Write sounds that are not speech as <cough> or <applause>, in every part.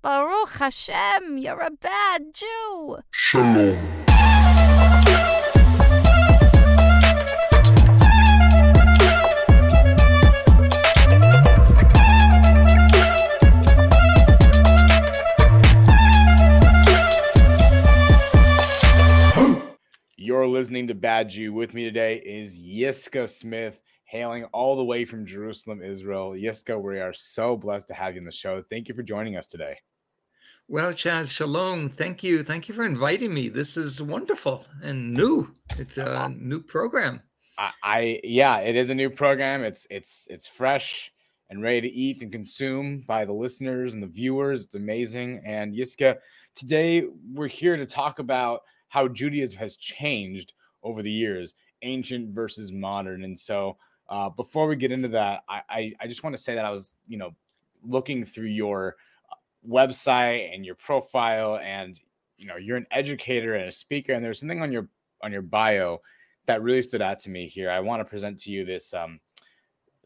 Baruch Hashem, you're a bad Jew. Shalom. You're listening to Bad Jew. With me today is Yiscah Smith, hailing all the way from Jerusalem, Israel. Yiscah, we are so blessed to have you on the show. Thank you for joining us today. Well, Chaz, shalom. Thank you. Thank you for inviting me. This is wonderful and new. It's a uh-huh. new program. I, I yeah, it is a new program. It's it's it's fresh and ready to eat and consume by the listeners and the viewers. It's amazing. And Yiscah, today we're here to talk about how Judaism has changed over the years, ancient versus modern. And so, uh, before we get into that, I, I, I just want to say that I was, you know, looking through your uh, website and your profile, and you know, you're an educator and a speaker, and there's something on your on your bio that really stood out to me here. I want to present to you this um,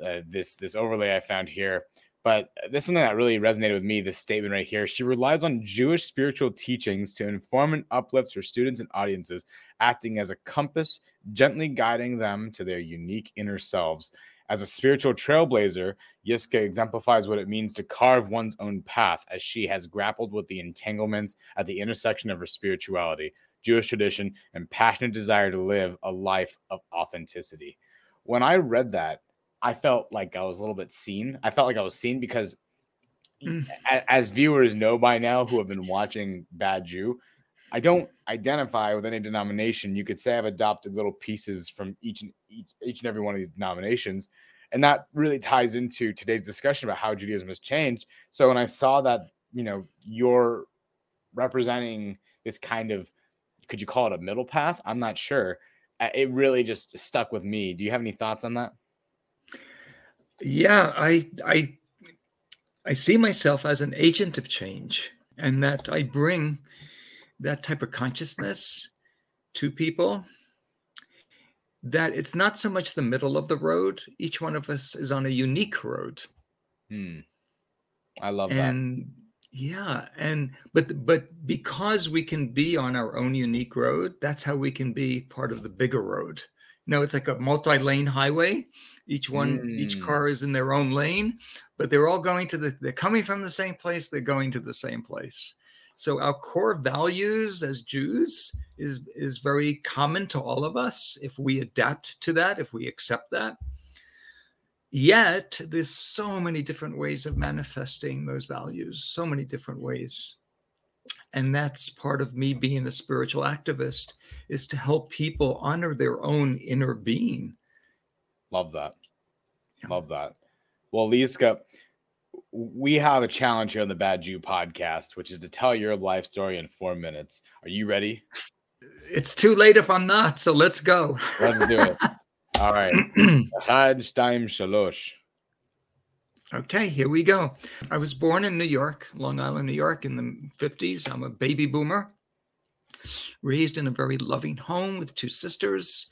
uh, this this overlay I found here. But uh, this is something that really resonated with me. This statement right here. She relies on Jewish spiritual teachings to inform and uplift her students and audiences, acting as a compass, gently guiding them to their unique inner selves. As a spiritual trailblazer, Yiscah exemplifies what it means to carve one's own path as she has grappled with the entanglements at the intersection of her spirituality, Jewish tradition, and passionate desire to live a life of authenticity. When I read that, I felt like I was a little bit seen. I felt like I was seen because, Mm. as viewers know by now who have been watching Bad Jew, I don't identify with any denomination. You could say I've adopted little pieces from each and each, each and every one of these denominations, and that really ties into today's discussion about how Judaism has changed. So when I saw that, you know, you're representing this kind of, could you call it a middle path? I'm not sure. It really just stuck with me. Do you have any thoughts on that? Yeah, I I I see myself as an agent of change, and that I bring that type of consciousness to people. That it's not so much the middle of the road. Each one of us is on a unique road. Hmm. I love that. and yeah and but but because we can be on our own unique road that's how we can be part of the bigger road you know it's like a multi-lane highway each one each Mm. car is in their own lane but they're all going to the they're coming from the same place they're going to the same place. So our core values as jews is is very common to all of us if we adapt to that if we accept that. Yet there's so many different ways of manifesting those values so many different ways. And that's part of me being a spiritual activist is to help people honor their own inner being Love that. Yeah. Love that. Well, Yiscah, we have a challenge here on the Bad Jew podcast, which is to tell your life story in four minutes. Are you ready? it's too late if i'm not so let's go Let's do it. <laughs> All right. Okay, here we go. I was born in New York, Long Island, New York, in the 50s. I'm a baby boomer, raised in a very loving home with two sisters.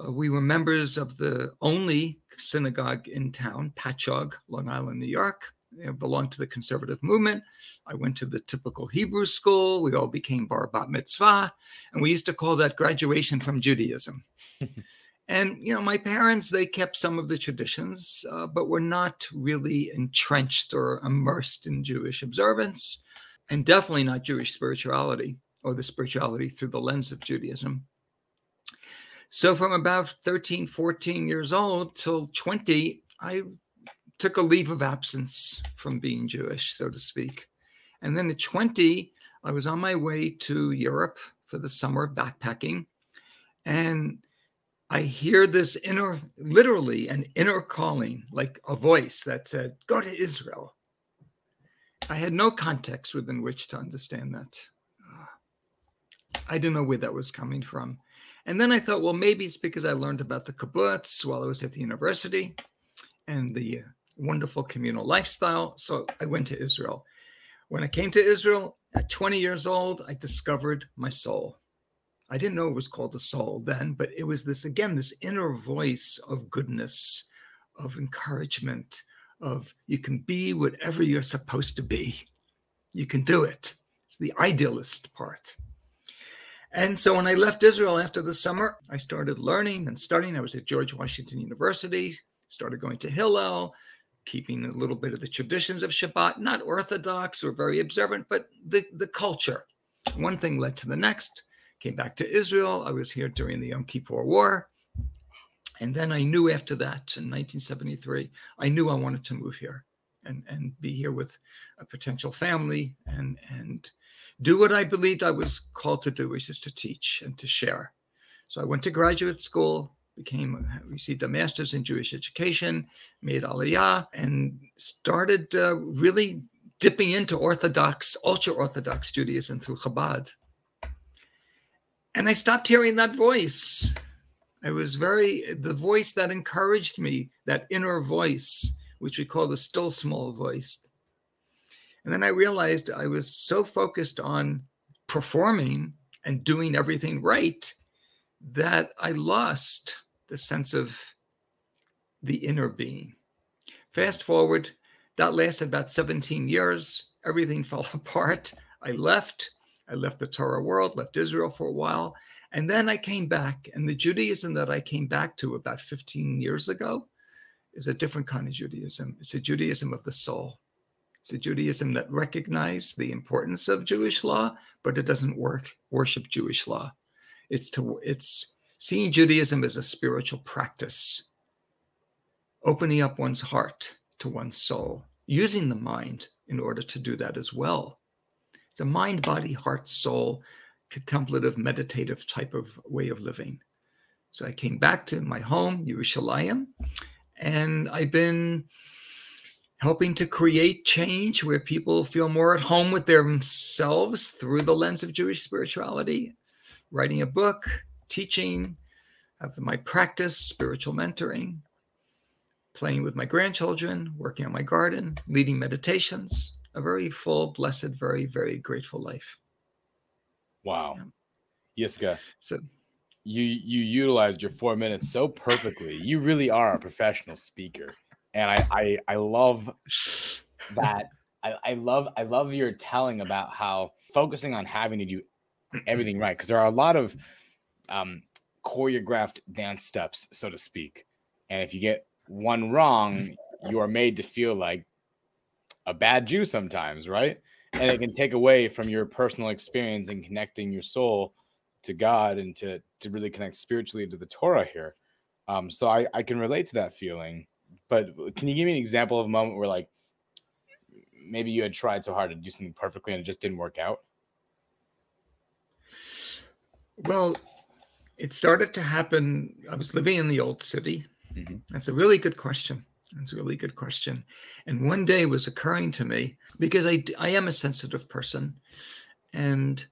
Uh, we were members of the only synagogue in town, Patchogue, Long Island, New York. It belonged to the conservative movement. I went to the typical Hebrew school. We all became bar bat mitzvah, and we used to call that graduation from Judaism. <laughs> And you know, my parents they kept some of the traditions, uh, but were not really entrenched or immersed in Jewish observance, and definitely not Jewish spirituality or the spirituality through the lens of Judaism. So, from about 13, 14 years old till 20, I took a leave of absence from being Jewish, so to speak. And then at 20, I was on my way to Europe for the summer backpacking. And I hear this inner, literally an inner calling, like a voice that said, Go to Israel. I had no context within which to understand that. I didn't know where that was coming from. And then I thought, well, maybe it's because I learned about the kibbutz while I was at the university and the uh, wonderful communal lifestyle. So I went to Israel. When I came to Israel at 20 years old, I discovered my soul. I didn't know it was called a soul then, but it was this again, this inner voice of goodness, of encouragement, of you can be whatever you're supposed to be. You can do it. It's the idealist part. And so when I left Israel after the summer, I started learning and studying. I was at George Washington University, started going to Hillel, keeping a little bit of the traditions of Shabbat, not orthodox or very observant, but the, the culture. One thing led to the next. Came back to Israel. I was here during the Yom Kippur War. And then I knew after that in 1973, I knew I wanted to move here and, and be here with a potential family and, and do what I believed I was called to do, which is to teach and to share. So I went to graduate school, became received a master's in Jewish education, made Aliyah, and started uh, really dipping into Orthodox, ultra Orthodox Judaism through Chabad. And I stopped hearing that voice. It was very, the voice that encouraged me, that inner voice, which we call the still small voice. And then I realized I was so focused on performing and doing everything right that I lost the sense of the inner being. Fast forward, that lasted about 17 years. Everything <laughs> fell apart. I left. I left the Torah world, left Israel for a while. And then I came back. And the Judaism that I came back to about 15 years ago is a different kind of Judaism. It's a Judaism of the soul. It's a Judaism that recognizes the importance of Jewish law, but it doesn't work worship Jewish law. It's to it's seeing Judaism as a spiritual practice, opening up one's heart to one's soul, using the mind in order to do that as well. It's a mind, body, heart, soul, contemplative, meditative type of way of living. So I came back to my home, Yerushalayim, and I've been helping to create change where people feel more at home with themselves through the lens of Jewish spirituality, writing a book, teaching, have my practice, spiritual mentoring, playing with my grandchildren, working on my garden, leading meditations, a very full, blessed, very, very grateful life. Wow. Yeah. Yiscah. So you you utilized your four minutes so perfectly. You really are a professional speaker. And I I, I love that. <laughs> I, I love I love your telling about how focusing on having to do everything right. Because there are a lot of um choreographed dance steps, so to speak. And if you get one wrong, you are made to feel like a bad Jew sometimes, right? And it can take away from your personal experience and connecting your soul to God and to to really connect spiritually to the Torah here. Um, so I, I can relate to that feeling. But can you give me an example of a moment where like maybe you had tried so hard to do something perfectly and it just didn't work out? Well, it started to happen. I was living in the old city. Mm-hmm. That's a really good question. That's a really good question. And one day was occurring to me because I, I am a sensitive person. And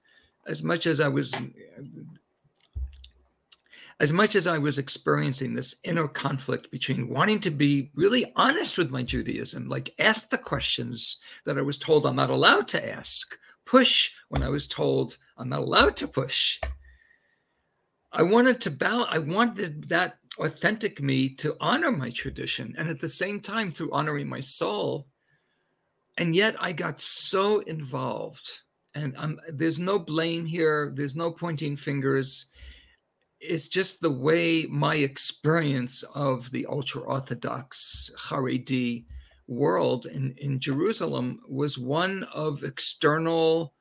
as much as I was as much as I was experiencing this inner conflict between wanting to be really honest with my Judaism, like ask the questions that I was told I'm not allowed to ask, push when I was told I'm not allowed to push, I wanted to balance, I wanted that authentic me to honor my tradition and at the same time through honoring my soul. And yet I got so involved. And I'm, there's no blame here, there's no pointing fingers. It's just the way my experience of the ultra Orthodox Haredi world in, in Jerusalem was one of external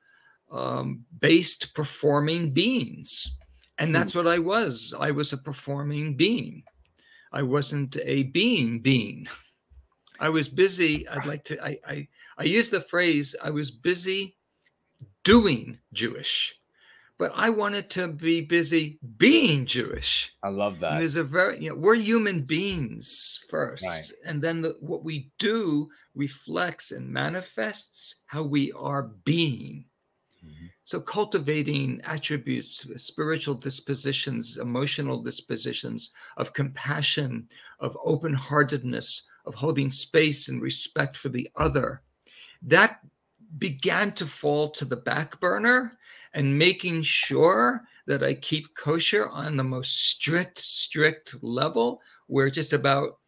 um, based performing beings and that's what I was. I was a performing being. I wasn't a being being. I was busy. I'd like to, I, I, I use the phrase, I was busy doing Jewish, but I wanted to be busy being Jewish. I love that. And there's a very, you know, we're human beings first. Right. And then the, what we do reflects and manifests how we are being. Mhm. So, cultivating attributes, spiritual dispositions, emotional dispositions of compassion, of open heartedness, of holding space and respect for the other, that began to fall to the back burner and making sure that I keep kosher on the most strict, strict level where just about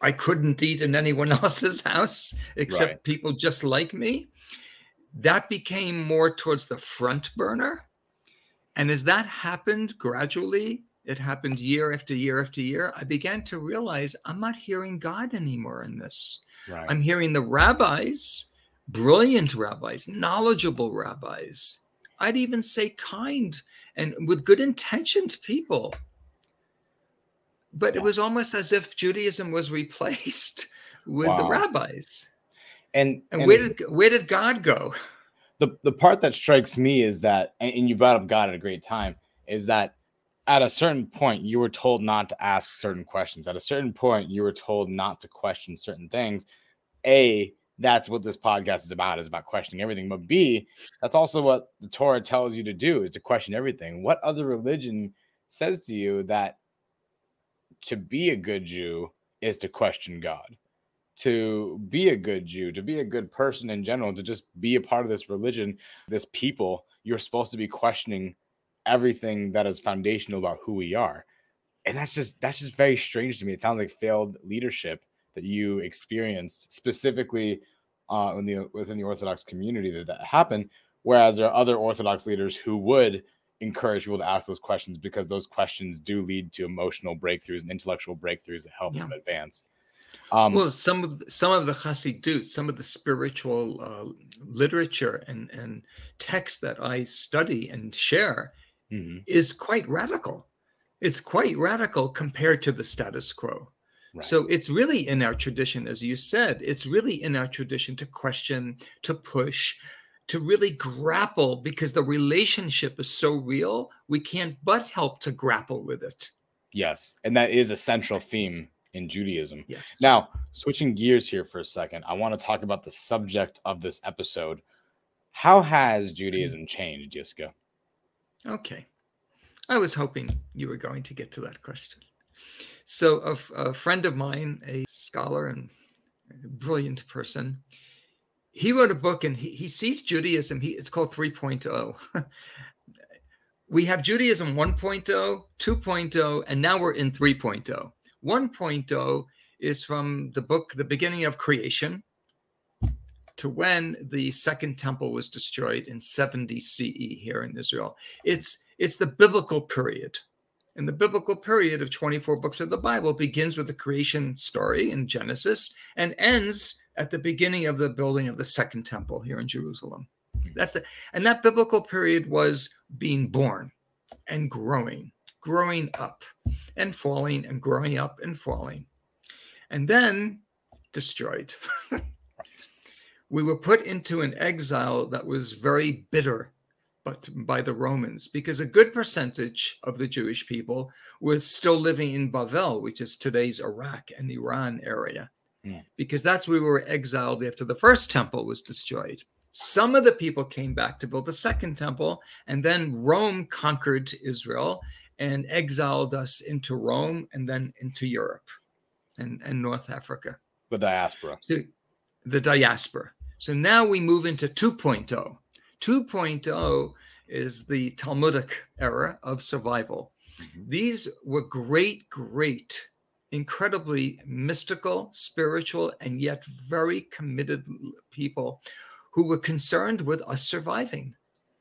I couldn't eat in anyone <laughs> else's house except Right. people just like me that became more towards the front burner. And as that happened gradually, it happened year after year after year, I began to realize I'm not hearing God anymore in this. Right. I'm hearing the rabbis, brilliant rabbis, knowledgeable rabbis. I'd even say kind and with good intentioned people. But Yeah. it was almost as if Judaism was replaced <laughs> with the rabbis. and, And, and where did where did God go? the the part that strikes me is that and you brought up God at a great time is that at a certain point you were told not to ask certain questions at a certain point you were told not to question certain things a that's what this podcast is about is about questioning everything but b that's also what the torah tells you to do is to question everything what other religion says to you that to be a good jew is to question god to be a good Jew, to be a good person in general, to just be a part of this religion, this people, you're supposed to be questioning everything that is foundational about who we are. And that's just that's just very strange to me. It sounds like failed leadership that you experienced specifically uh, in the within the Orthodox community that that happened. Whereas there are other Orthodox leaders who would encourage people to ask those questions because those questions do lead to emotional breakthroughs and intellectual breakthroughs that help Yeah. them advance. Um, well, some of the, some of the Chassidut, some of the spiritual uh, literature and and texts that I study and share mhm, is quite radical. It's quite radical compared to the status quo. Right. So it's really in our tradition, as you said, it's really in our tradition to question, to push, to really grapple because the relationship is so real. We can't but help to grapple with it. Yes, and that is a central theme in Judaism. Yes. Now, switching gears here for a second, I want to talk about the subject of this episode. How has Judaism changed, Yiscah? Okay. I was hoping you were going to get to that question. So, a, friend of mine, a scholar and brilliant person, he wrote a book and he, he sees Judaism. He, it's called 3.0. <laughs> we have Judaism 1.0, 2.0, and now we're in 3.0. 1.0 is from the book, The Beginning of Creation, to when the second temple was destroyed in 70 CE here in Israel. It's it's the biblical period. And the biblical period of 24 books of the Bible begins with the creation story in Genesis and ends at the beginning of the building of the second temple here in Jerusalem. That's the and that biblical period was being born and growing, growing up and falling and growing up and falling. And then destroyed. <laughs> we were put into an exile that was very bitter but by the Romans because a good percentage of the Jewish people was still living in Bavel, which is today's Iraq and Iran area, Hmm. because that's where we were exiled after the first temple was destroyed. Some of the people came back to build the second temple, and then Rome conquered Israel and exiled us into Rome and then into Europe and, and North Africa The diaspora. so the diaspora. So now we move into 2.0. 2.0 is the Talmudic era of survival. Mhm. These were great, great, incredibly mystical, spiritual, and yet very committed people who were concerned with us surviving.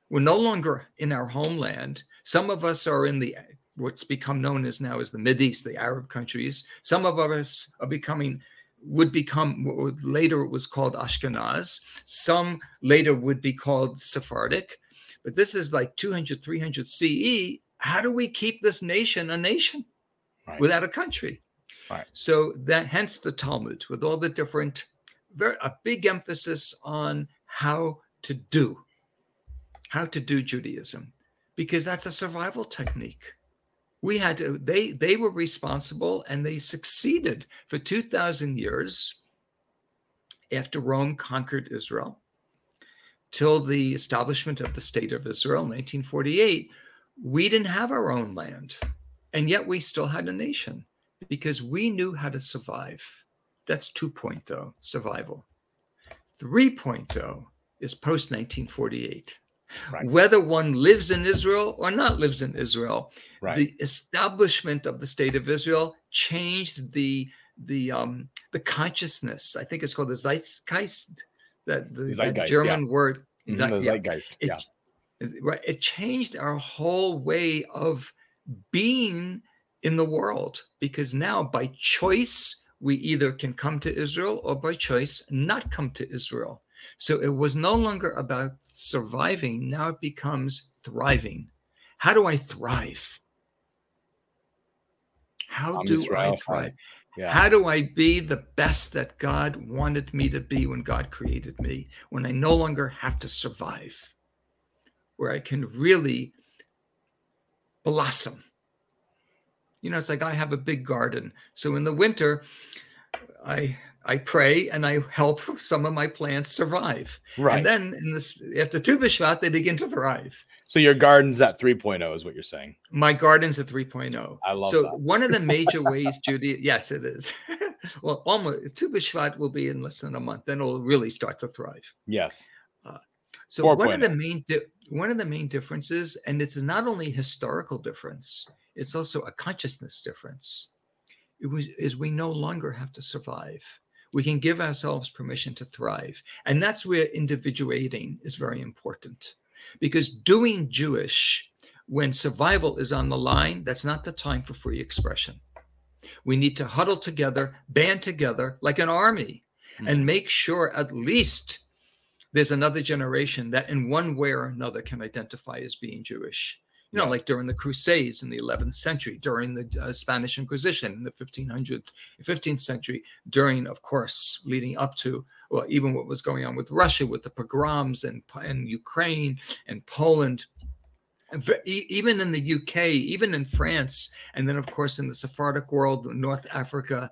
We're no longer in our homeland. Some of us are in the what's become known as now as the Mid East, the Arab countries. Some of us are becoming would become what later it was called Ashkenaz. Some later would be called Sephardic. But this is like 200, 300 CE. How do we keep this nation a nation Right. without a country? Right. So that hence the Talmud with all the different, very a big emphasis on how to do, how to do Judaism, because that's a survival technique we had to they they were responsible and they succeeded for 2000 years after rome conquered israel till the establishment of the state of israel in 1948 we didn't have our own land and yet we still had a nation because we knew how to survive. That's 2.0 survival. 3.0 is post 1948 Right. whether one lives in israel or not lives in israel Right. the establishment of the state of Israel changed the the um the consciousness. I think it's called the Zeitgeist, that the, the Zeitgeist, German word Mhm, Exactly, the yeah. zeitgeist. It, yeah. right, it changed our whole way of being in the world because now by choice we either can come to Israel or by choice not come to Israel. So it was no longer about surviving. Now it becomes thriving. How do I thrive? How I'm do I thrive? Yeah. How do I be the best that God wanted me to be when God created me, when I no longer have to survive, where I can really blossom? You know, it's like I have a big garden. So in the winter, I I pray and I help <laughs> some of my plants survive. right. And then in this after Tu B'Shvat, they begin to thrive. so your garden's at 3.0 is what you're saying. My garden's at 3.0. I love that. so that. <laughs> one of the major ways, Judy, yes, it is. <laughs> well, almost Tu B'Shvat will be in less than a month. Then it'll really start to thrive. Yes. Uh, so one of the oh. main di- one of the main differences, and it's not only historical difference, it's also a consciousness difference. It was is we no longer have to survive. We can give ourselves permission to thrive, and that's where individuating is very important. Because doing Jewish when survival is on the line, that's not the time for free expression. We need to huddle together, band together like an army, hmm. and make sure at least there's another generation that in one way or another can identify as being Jewish. You know, Yes. like during the Crusades in the 11th century, during the uh, Spanish Inquisition in the 1500s, 15th century, during, of course, leading up to, well, even what was going on with Russia, with the pogroms and, and Ukraine and Poland, and ve- even in the UK, even in France, and then, of course, in the Sephardic world, North Africa,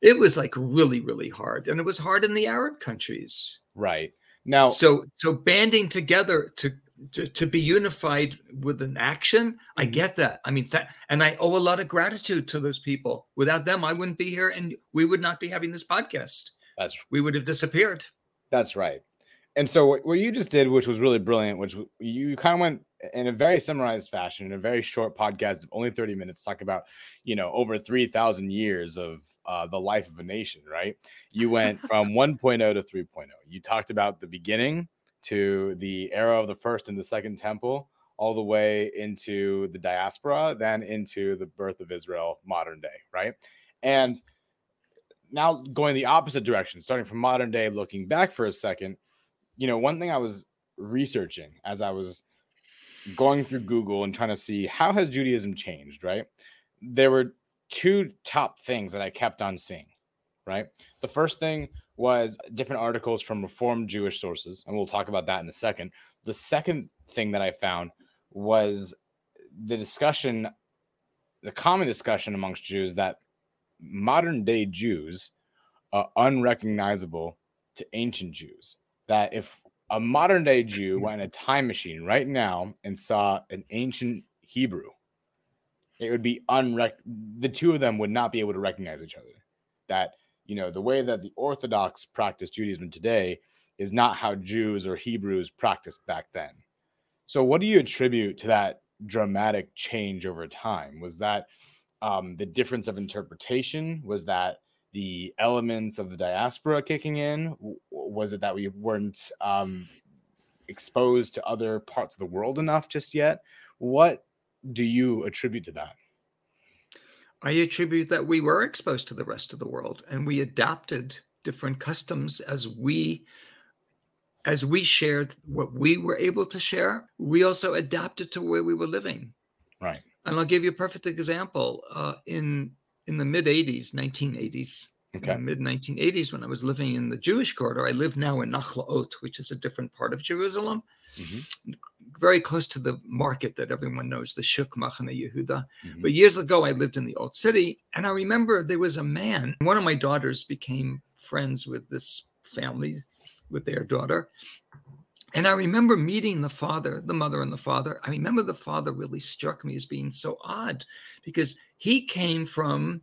it was like really, really hard. And it was hard in the Arab countries. Right. Now, So so banding together to to, to be unified with an action, I Mhm. get that. I mean that and I owe a lot of gratitude to those people. Without them, I wouldn't be here and we would not be having this podcast. that's We would have disappeared. That's right. And so what, what you just did, which was really brilliant, which you kind of went in a very summarized fashion in a very short podcast of only 30 minutes, talk about, you know, over 3,000 years of uh, the life of a nation, right? You went <laughs> from 1.0 to 3.0. You talked about the beginning to the era of the first and the second temple, all the way into the diaspora, then into the birth of Israel, modern day, right? And now going the opposite direction, starting from modern day, looking back for a second, you know, one thing I was researching as I was going through Google and trying to see how has Judaism changed, right? There were two top things that I kept on seeing, right? The first thing was different articles from Reformed Jewish sources, and we'll talk about that in a second. The second thing that I found was the discussion, the common discussion amongst Jews that modern day Jews are unrecognizable to ancient Jews. That if a modern day Jew went in a time machine right now and saw an ancient Hebrew, it would be unrec. The two of them would not be able to recognize each other. That you know the way that the Orthodox practice Judaism today is not how Jews or Hebrews practiced back then. So, what do you attribute to that dramatic change over time? Was that um, the difference of interpretation? Was that the elements of the diaspora kicking in? Was it that we weren't um, exposed to other parts of the world enough just yet? What do you attribute to that? I attribute that we were exposed to the rest of the world and we adopted different customs as we as we shared what we were able to share we also adapted to where we were living Right. and i'll give you a perfect example uh, in in the mid 80s 1980s Okay. mid 1980s when i was living in the jewish quarter i live now in nachlaot which is a different part of jerusalem Mhm. Very close to the market that everyone knows the shuk machane yehuda Mhm. but years ago, I lived in the old city, and I remember there was a man. One of my daughters became friends with this family, with their daughter. And I remember meeting the father, the mother, and the father. I remember the father really struck me as being so odd because he came from,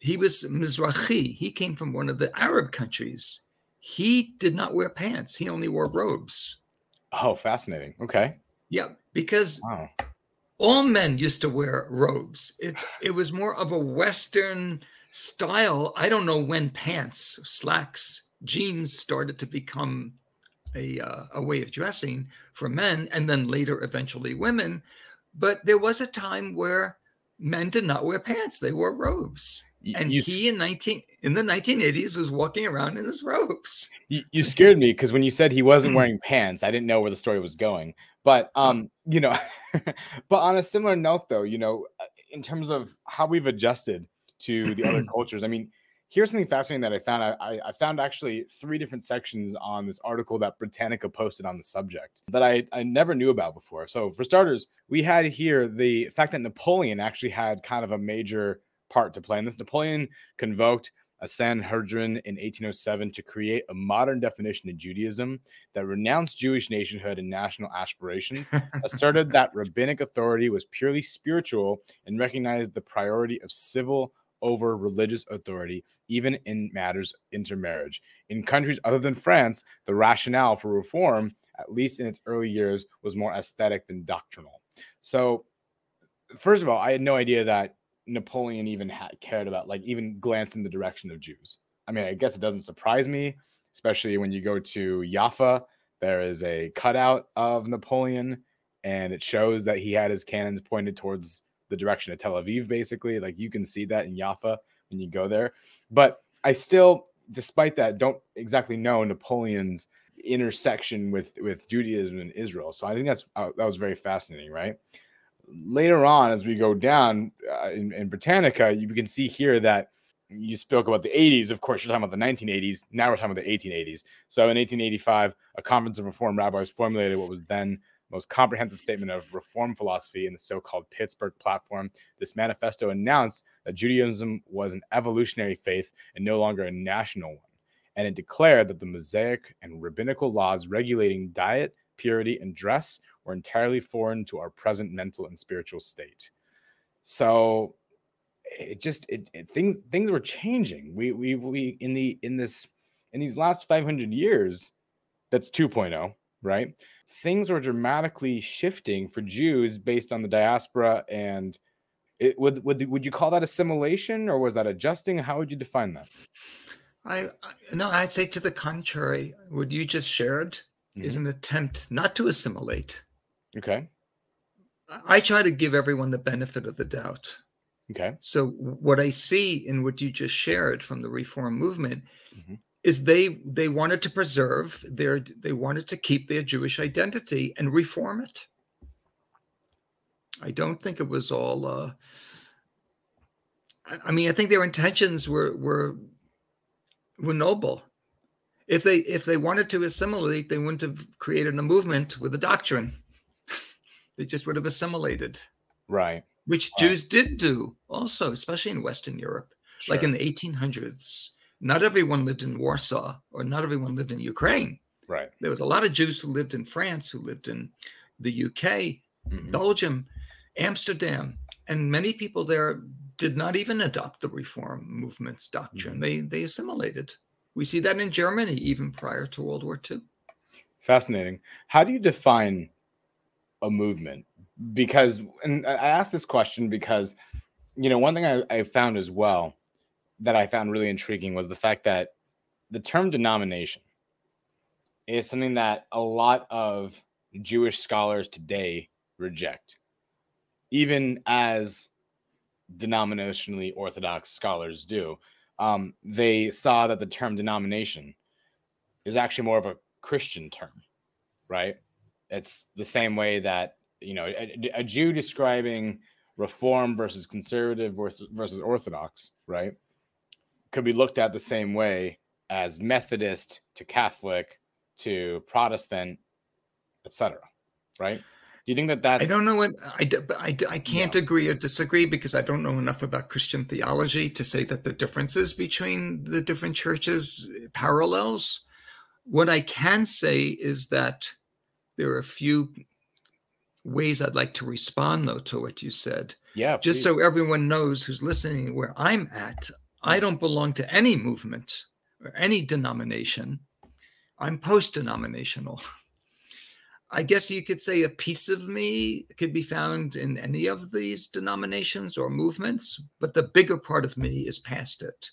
he was Mizrahi. He came from one of the Arab countries. He did not wear pants, he only wore robes. Oh, fascinating. Okay. Yeah, because Wow. all men used to wear robes. It it was more of a Western style. I don't know when pants, slacks, jeans started to become a, uh, a way of dressing for men and then later eventually women. But there was a time where men did not wear pants; they wore robes. And you, he in nineteen in the nineteen eighties was walking around in his robes. You, you scared me because when you said he wasn't wearing pants, I didn't know where the story was going. But um, you know, <laughs> but on a similar note, though, you know, uh, in terms of how we've adjusted to <clears throat> the other cultures, I mean, here's something fascinating that I found. I, I, found actually three different sections on this article that Britannica posted on the subject that I, I never knew about before. So, for starters, we had here the fact that Napoleon actually had kind of a major part to play in this. Napoleon convoked a Sanhedrin in 1807 to create a modern definition of Judaism that renounced Jewish nationhood and national aspirations, asserted that <laughs> rabbinic authority was purely spiritual, and recognized the priority of civil over religious authority, even in matters intermarriage. In countries other than France, the rationale for reform, at least in its early years, was more aesthetic than doctrinal. So, first of all, I had no idea that Napoleon even had cared about, like, even glance in the direction of Jews. I mean, I guess it doesn't surprise me, especially when you go to Jaffa. There is a cutout of Napoleon, and it shows that he had his cannons pointed towards the direction of Tel Aviv, basically. Like you can see that in Jaffa when you go there. But I still, despite that, don't exactly know Napoleon's intersection with with Judaism and Israel. So I think that's uh, that was very fascinating, right? Later on, as we go down uh, in, in Britannica, you can see here that you spoke about the 80s. Of course, you're talking about the 1980s. Now we're talking about the 1880s. So in 1885, a conference of reform rabbis formulated what was then most comprehensive statement of reform philosophy in the so called Pittsburgh Platform. This manifesto announced that Judaism was an evolutionary faith and no longer a national one. And it declared that the Mosaic and rabbinical laws regulating diet, purity, and dress were entirely foreign to our present mental and spiritual state. So it just it, it, things things were changing. We we we in the in this in these last 500 years, that's 2.0, right? things were dramatically shifting for Jews based on the diaspora and it would would would you call that assimilation or was that adjusting how would you define that I, I no I'd say to the contrary what you just shared mm-hmm. is an attempt not to assimilate okay I try to give everyone the benefit of the doubt okay so what I see in what you just shared from the reform movement mm-hmm is they they wanted to preserve their they wanted to keep their Jewish identity and reform it. I don't think it was all. Uh, I, mean, I think their intentions were were were noble. If they if they wanted to assimilate, they wouldn't have created a movement with a doctrine. They just would have assimilated. Right. Which. Jews did do also, especially in Western Europe, sure. like in the 1800s not everyone lived in Warsaw or not everyone lived in Ukraine. Right. There was a lot of Jews who lived in France, who lived in the UK, mm-hmm. Belgium, Amsterdam, and many people there did not even adopt the reform movement's doctrine. Mm-hmm. They they assimilated. We see that in Germany even prior to World War II. Fascinating. How do you define a movement? Because and I asked this question because you know one thing I, I found as well that I found really intriguing was the fact that the term denomination is something that a lot of Jewish scholars today reject, even as denominationally orthodox scholars do. Um, they saw that the term denomination is actually more of a Christian term, right? It's the same way that you know a, a Jew describing reform versus conservative versus, versus orthodox, right? could be looked at the same way as Methodist to Catholic to Protestant, etc. Right? Do you think that that's? I don't know what I I, I can't agree or disagree because I don't know enough about Christian theology to say that the differences between the different churches eh, parallels. What I can say is that there are a few ways I'd like to respond though to what you said. Yeah. Just please. so everyone knows who's listening where I'm at. I don't belong to any movement or any denomination. I'm post denominational. I guess you could say a piece of me could be found in any of these denominations or movements, but the bigger part of me is past it.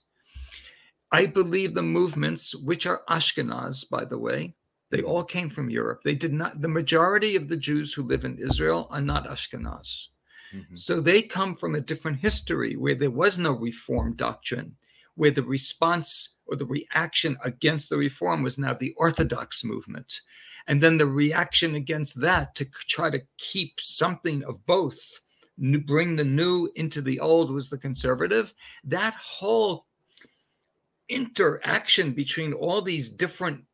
I believe the movements, which are Ashkenaz, by the way, They all came from Europe. They did not, the majority of the Jews who live in Israel are not Ashkenaz. Mhm. So they come from a different history where there was no reform doctrine, where the response or the reaction against the reform was now the Orthodox movement. And then the reaction against that to try to keep something of both, bring the new into the old was the conservative. That whole interaction between all these different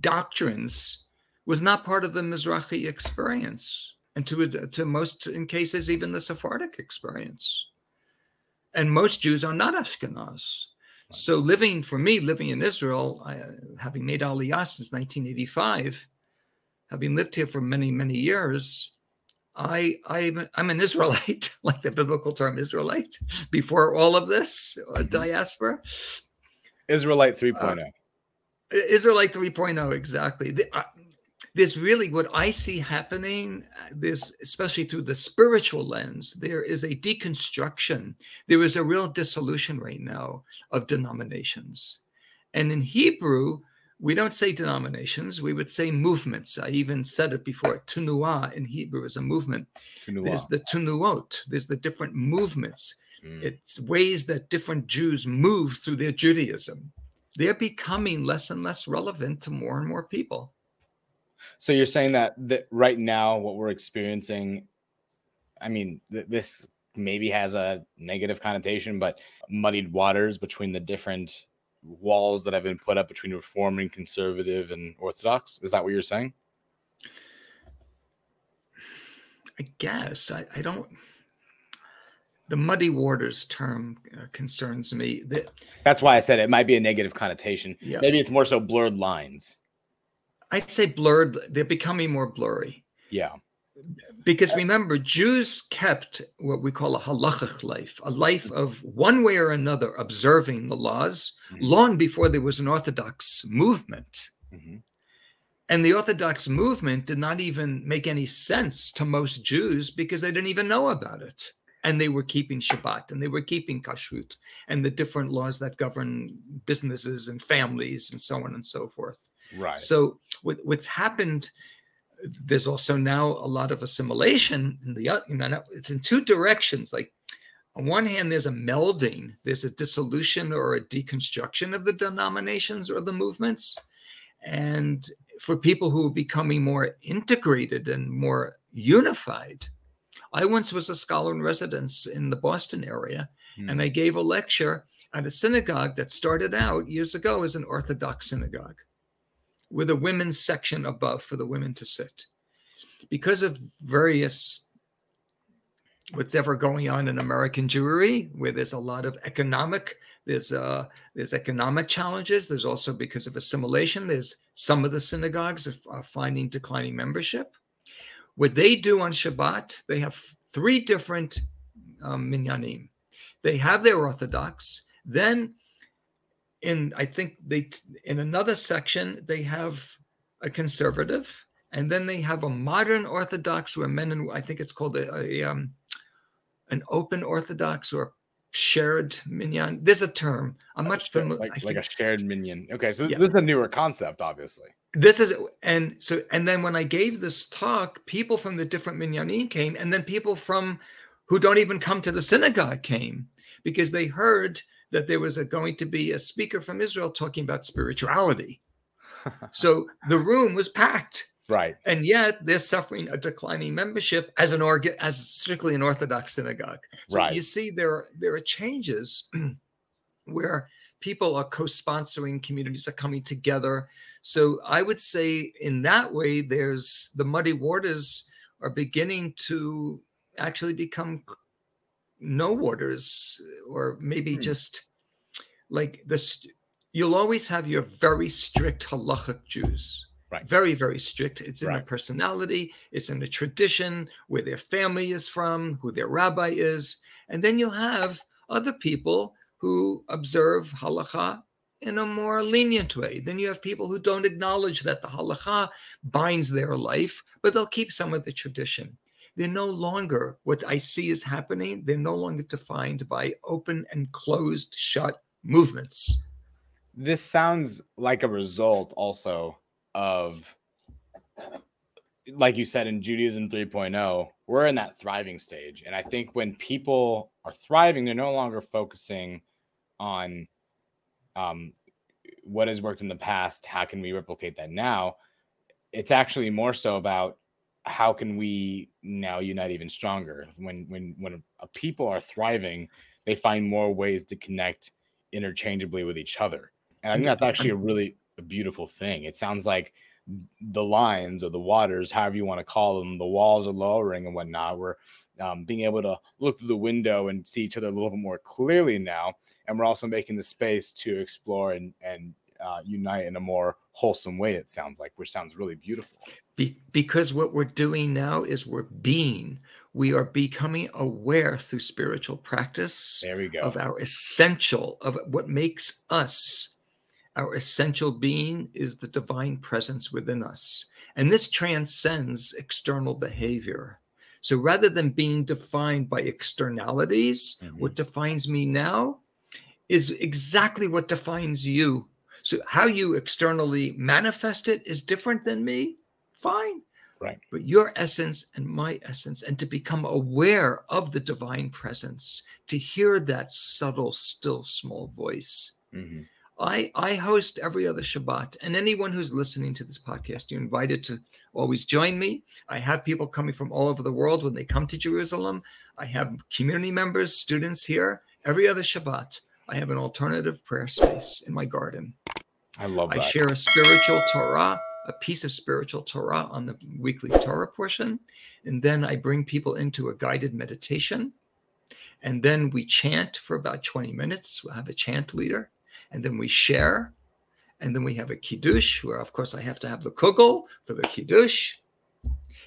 doctrines was not part of the Mizrahi experience, and to to most in cases even the Sephardic experience. And most Jews are not Ashkenaz. So living for me, living in Israel, I, having made Aliyah since 1985, having lived here for many many years, I I'm, I'm an Israelite, <laughs> like the biblical term Israelite. Before all of this uh, Mhm. diaspora, Israelite oh. 3.0. Israelite 3.0, exactly. The- uh, There's really what I see happening. this especially through the spiritual lens. There is a deconstruction. There is a real dissolution right now of denominations, and in Hebrew, we don't say denominations. We would say movements. I even said it before. Tunuah in Hebrew is a movement. There's the tunuot. There's the different movements. Mm. It's ways that different Jews move through their Judaism. They're becoming less and less relevant to more and more people. So you're saying that that right now what we're experiencing, I mean, th- this maybe has a negative connotation, but muddied waters between the different walls that have been put up between reform and conservative and orthodox. Is that what you're saying? I guess I, I don't. The muddy waters term uh, concerns me. That That's why I said it might be a negative connotation. Yeah. Maybe it's more so blurred lines. I'd say blurred. They're becoming more blurry Yeah. because remember, Jews kept what we call a halachic life, a life of one way or another observing the laws Mhm. long before there was an Orthodox movement. Mhm. And the Orthodox movement did not even make any sense to most Jews because they didn't even know about it. And they were keeping Shabbat and they were keeping Kashrut and the different laws that govern businesses and families and so on and so forth. Right. So, what, what's happened, there's also now a lot of assimilation in the, you know, it's in two directions. Like, on one hand, there's a melding, there's a dissolution or a deconstruction of the denominations or the movements. And for people who are becoming more integrated and more unified, I once was a scholar in residence in the Boston area, Hmm. and I gave a lecture at a synagogue that started out years ago as an Orthodox synagogue with a women's section above for the women to sit. Because of various what's ever going on in American Jewry, where there's a lot of economic, there's uh there's economic challenges. There's also because of assimilation. There's some of the synagogues are, are finding declining membership. What they do on Shabbat, they have three different um, minyanim. They have their Orthodox. Then, in I think they in another section they have a conservative, and then they have a modern Orthodox where men and I think it's called a, a um, an open Orthodox or shared minyan. There's a term. I'm much familiar. like, like a shared minyan. Okay, so th- Yeah. this is a newer concept, obviously. this is and so and then when i gave this talk people from the different minyanim came and then people from who don't even come to the synagogue came because they heard that there was a, going to be a speaker from israel talking about spirituality <laughs> so the room was packed right. and yet they're suffering a declining membership as an organ as strictly an orthodox synagogue so Right. you see there are there are changes <clears throat> where people are co-sponsoring communities are coming together so i would say in that way there's the muddy waters are beginning to actually become no waters or maybe Hmm. just like this you'll always have your very strict halachic jews Right. very very strict it's in their personality it's in the tradition where their family is from who their rabbi is and then you'll have other people who observe halacha in a more lenient way. Then you have people who don't acknowledge that the halacha binds their life, but they'll keep some of the tradition. They're no longer what I see is happening. They're no longer defined by open and closed, shut movements. This sounds like a result also of like you said in Judaism 3.0, we're in that thriving stage. And I think when people are thriving, they're no longer focusing on um, what has worked in the past. How can we replicate that now? It's actually more so about how can we now unite even stronger. When when when a people are thriving, they find more ways to connect interchangeably with each other. And I think that's actually a really a beautiful thing. It sounds like the lines or the waters, however you want to call them, the walls are lowering and whatnot. We're um, being able to look through the window and see each other a little bit more clearly now, and we're also making the space to explore and and uh, unite in a more wholesome way. It sounds like, which sounds really beautiful. Be- because what we're doing now is we're being, we are becoming aware through spiritual practice. There we go. Of our essential, of what makes us our essential being is the divine presence within us. And this transcends external behavior. So rather than being defined by externalities, mm-hmm. what defines me now is exactly what defines you. So how you externally manifest it is different than me. Fine. Right. But your essence and my essence, and to become aware of the divine presence, to hear that subtle, still, small voice. Mm-hmm I, I host every other Shabbat, and anyone who's listening to this podcast, you're invited to always join me. I have people coming from all over the world when they come to Jerusalem. I have community members, students here. Every other Shabbat, I have an alternative prayer space in my garden. I love that. I share a spiritual Torah, a piece of spiritual Torah on the weekly Torah portion. And then I bring people into a guided meditation. And then we chant for about 20 minutes. We'll have a chant leader and then we share, and then we have a kiddush, where of course I have to have the kugel for the kiddush.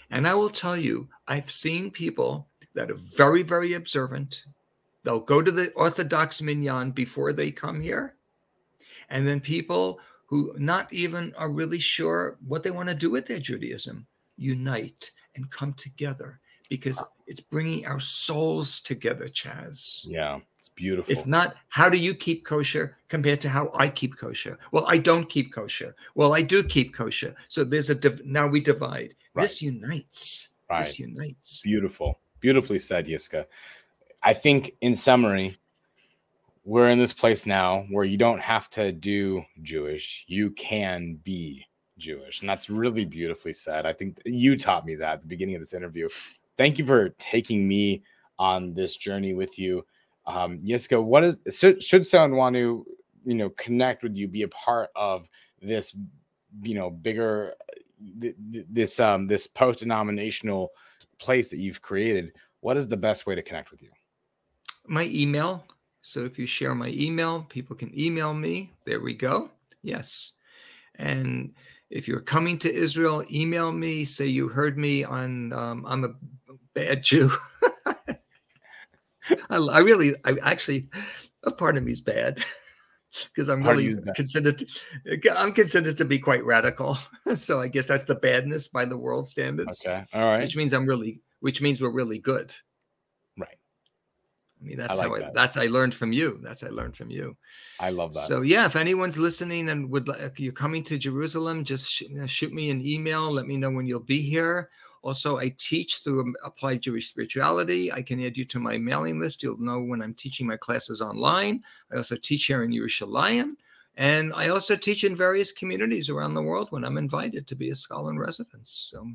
And I will tell you, I've seen people that are very, very observant. They'll go to the Orthodox minyan before they come here, and then people who not even are really sure what they want to do with their Judaism unite and come together because it's bringing our souls together, Chaz. Yeah, it's beautiful. It's not how do you keep kosher compared to how I keep kosher. Well, I don't keep kosher. Well, I do keep kosher. So there's a div- now we divide. Right. This unites. Right. This unites. Beautiful. Beautifully said, Yiscah. I think in summary, we're in this place now where you don't have to do Jewish. You can be Jewish. And that's really beautifully said. I think you taught me that at the beginning of this interview thank you for taking me on this journey with you. Um, Yiscah, what is should, should someone want to you know connect with you, be a part of this you know bigger this um this post denominational place that you've created? What is the best way to connect with you? My email. So if you share my email, people can email me. There we go. Yes. And if you're coming to Israel, email me. Say you heard me on. Um, I'm a bad Jew. <laughs> I, I, really, I actually, a part of me is bad because I'm really considered. To, uh, I'm considered to be quite radical. <laughs> so I guess that's the badness by the world standards. Okay, all right. Which means I'm really, which means we're really good. Right. I mean, that's I like how I, that. that's I learned from you. That's I learned from you. I love that. So yeah, if anyone's listening and would like you're coming to Jerusalem, just sh- uh, shoot me an email. Let me know when you'll be here. Also, I teach through um, Applied Jewish Spirituality. I can add you to my mailing list. You'll know when I'm teaching my classes online. I also teach here in Yerushalayim. And I also teach in various communities around the world when I'm invited to be a scholar in residence. So,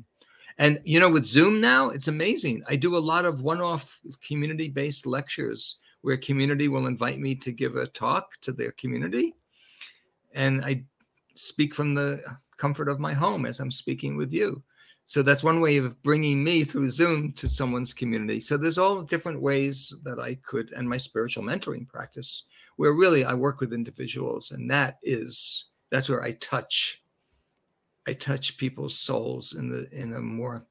and you know, with Zoom now, it's amazing. I do a lot of one-off community-based lectures where community will invite me to give a talk to their community, and I speak from the comfort of my home as I'm speaking with you. So that's one way of bringing me through Zoom to someone's community. So there's all different ways that I could, and my spiritual mentoring practice, where really I work with individuals, and that is that's where I touch, I touch people's souls in the in a more,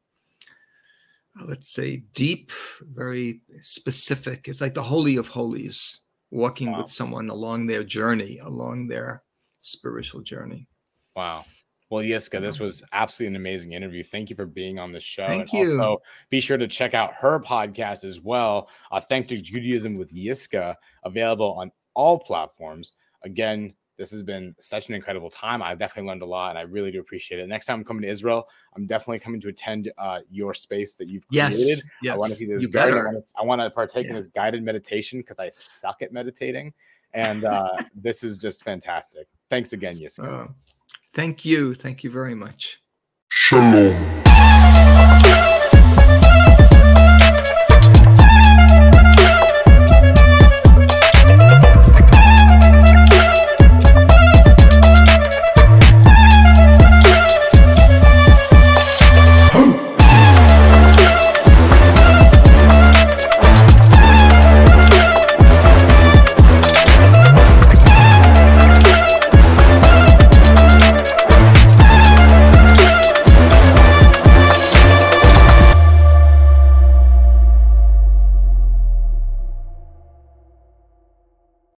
uh, let's say, deep, very specific. It's like the holy of holies, walking wow. with someone along their journey, along their spiritual journey. Wow. Well, Yiscah, this was absolutely an amazing interview. Thank you for being on the show. Thank and you. Also, be sure to check out her podcast as well, Authentic Judaism with Yiscah, available on all platforms. Again, This has been such an incredible time. I've definitely learned a lot, and I really do appreciate it. Next time I'm coming to Israel, I'm definitely coming to attend uh, your space that you've Yes. created. yes. I want to see this You. I better. want to, I want to partake in this guided meditation because I suck at meditating, and uh, <laughs> this is just fantastic. Thanks again, Yiscah. Uh, thank you. Thank you very much. Shalom.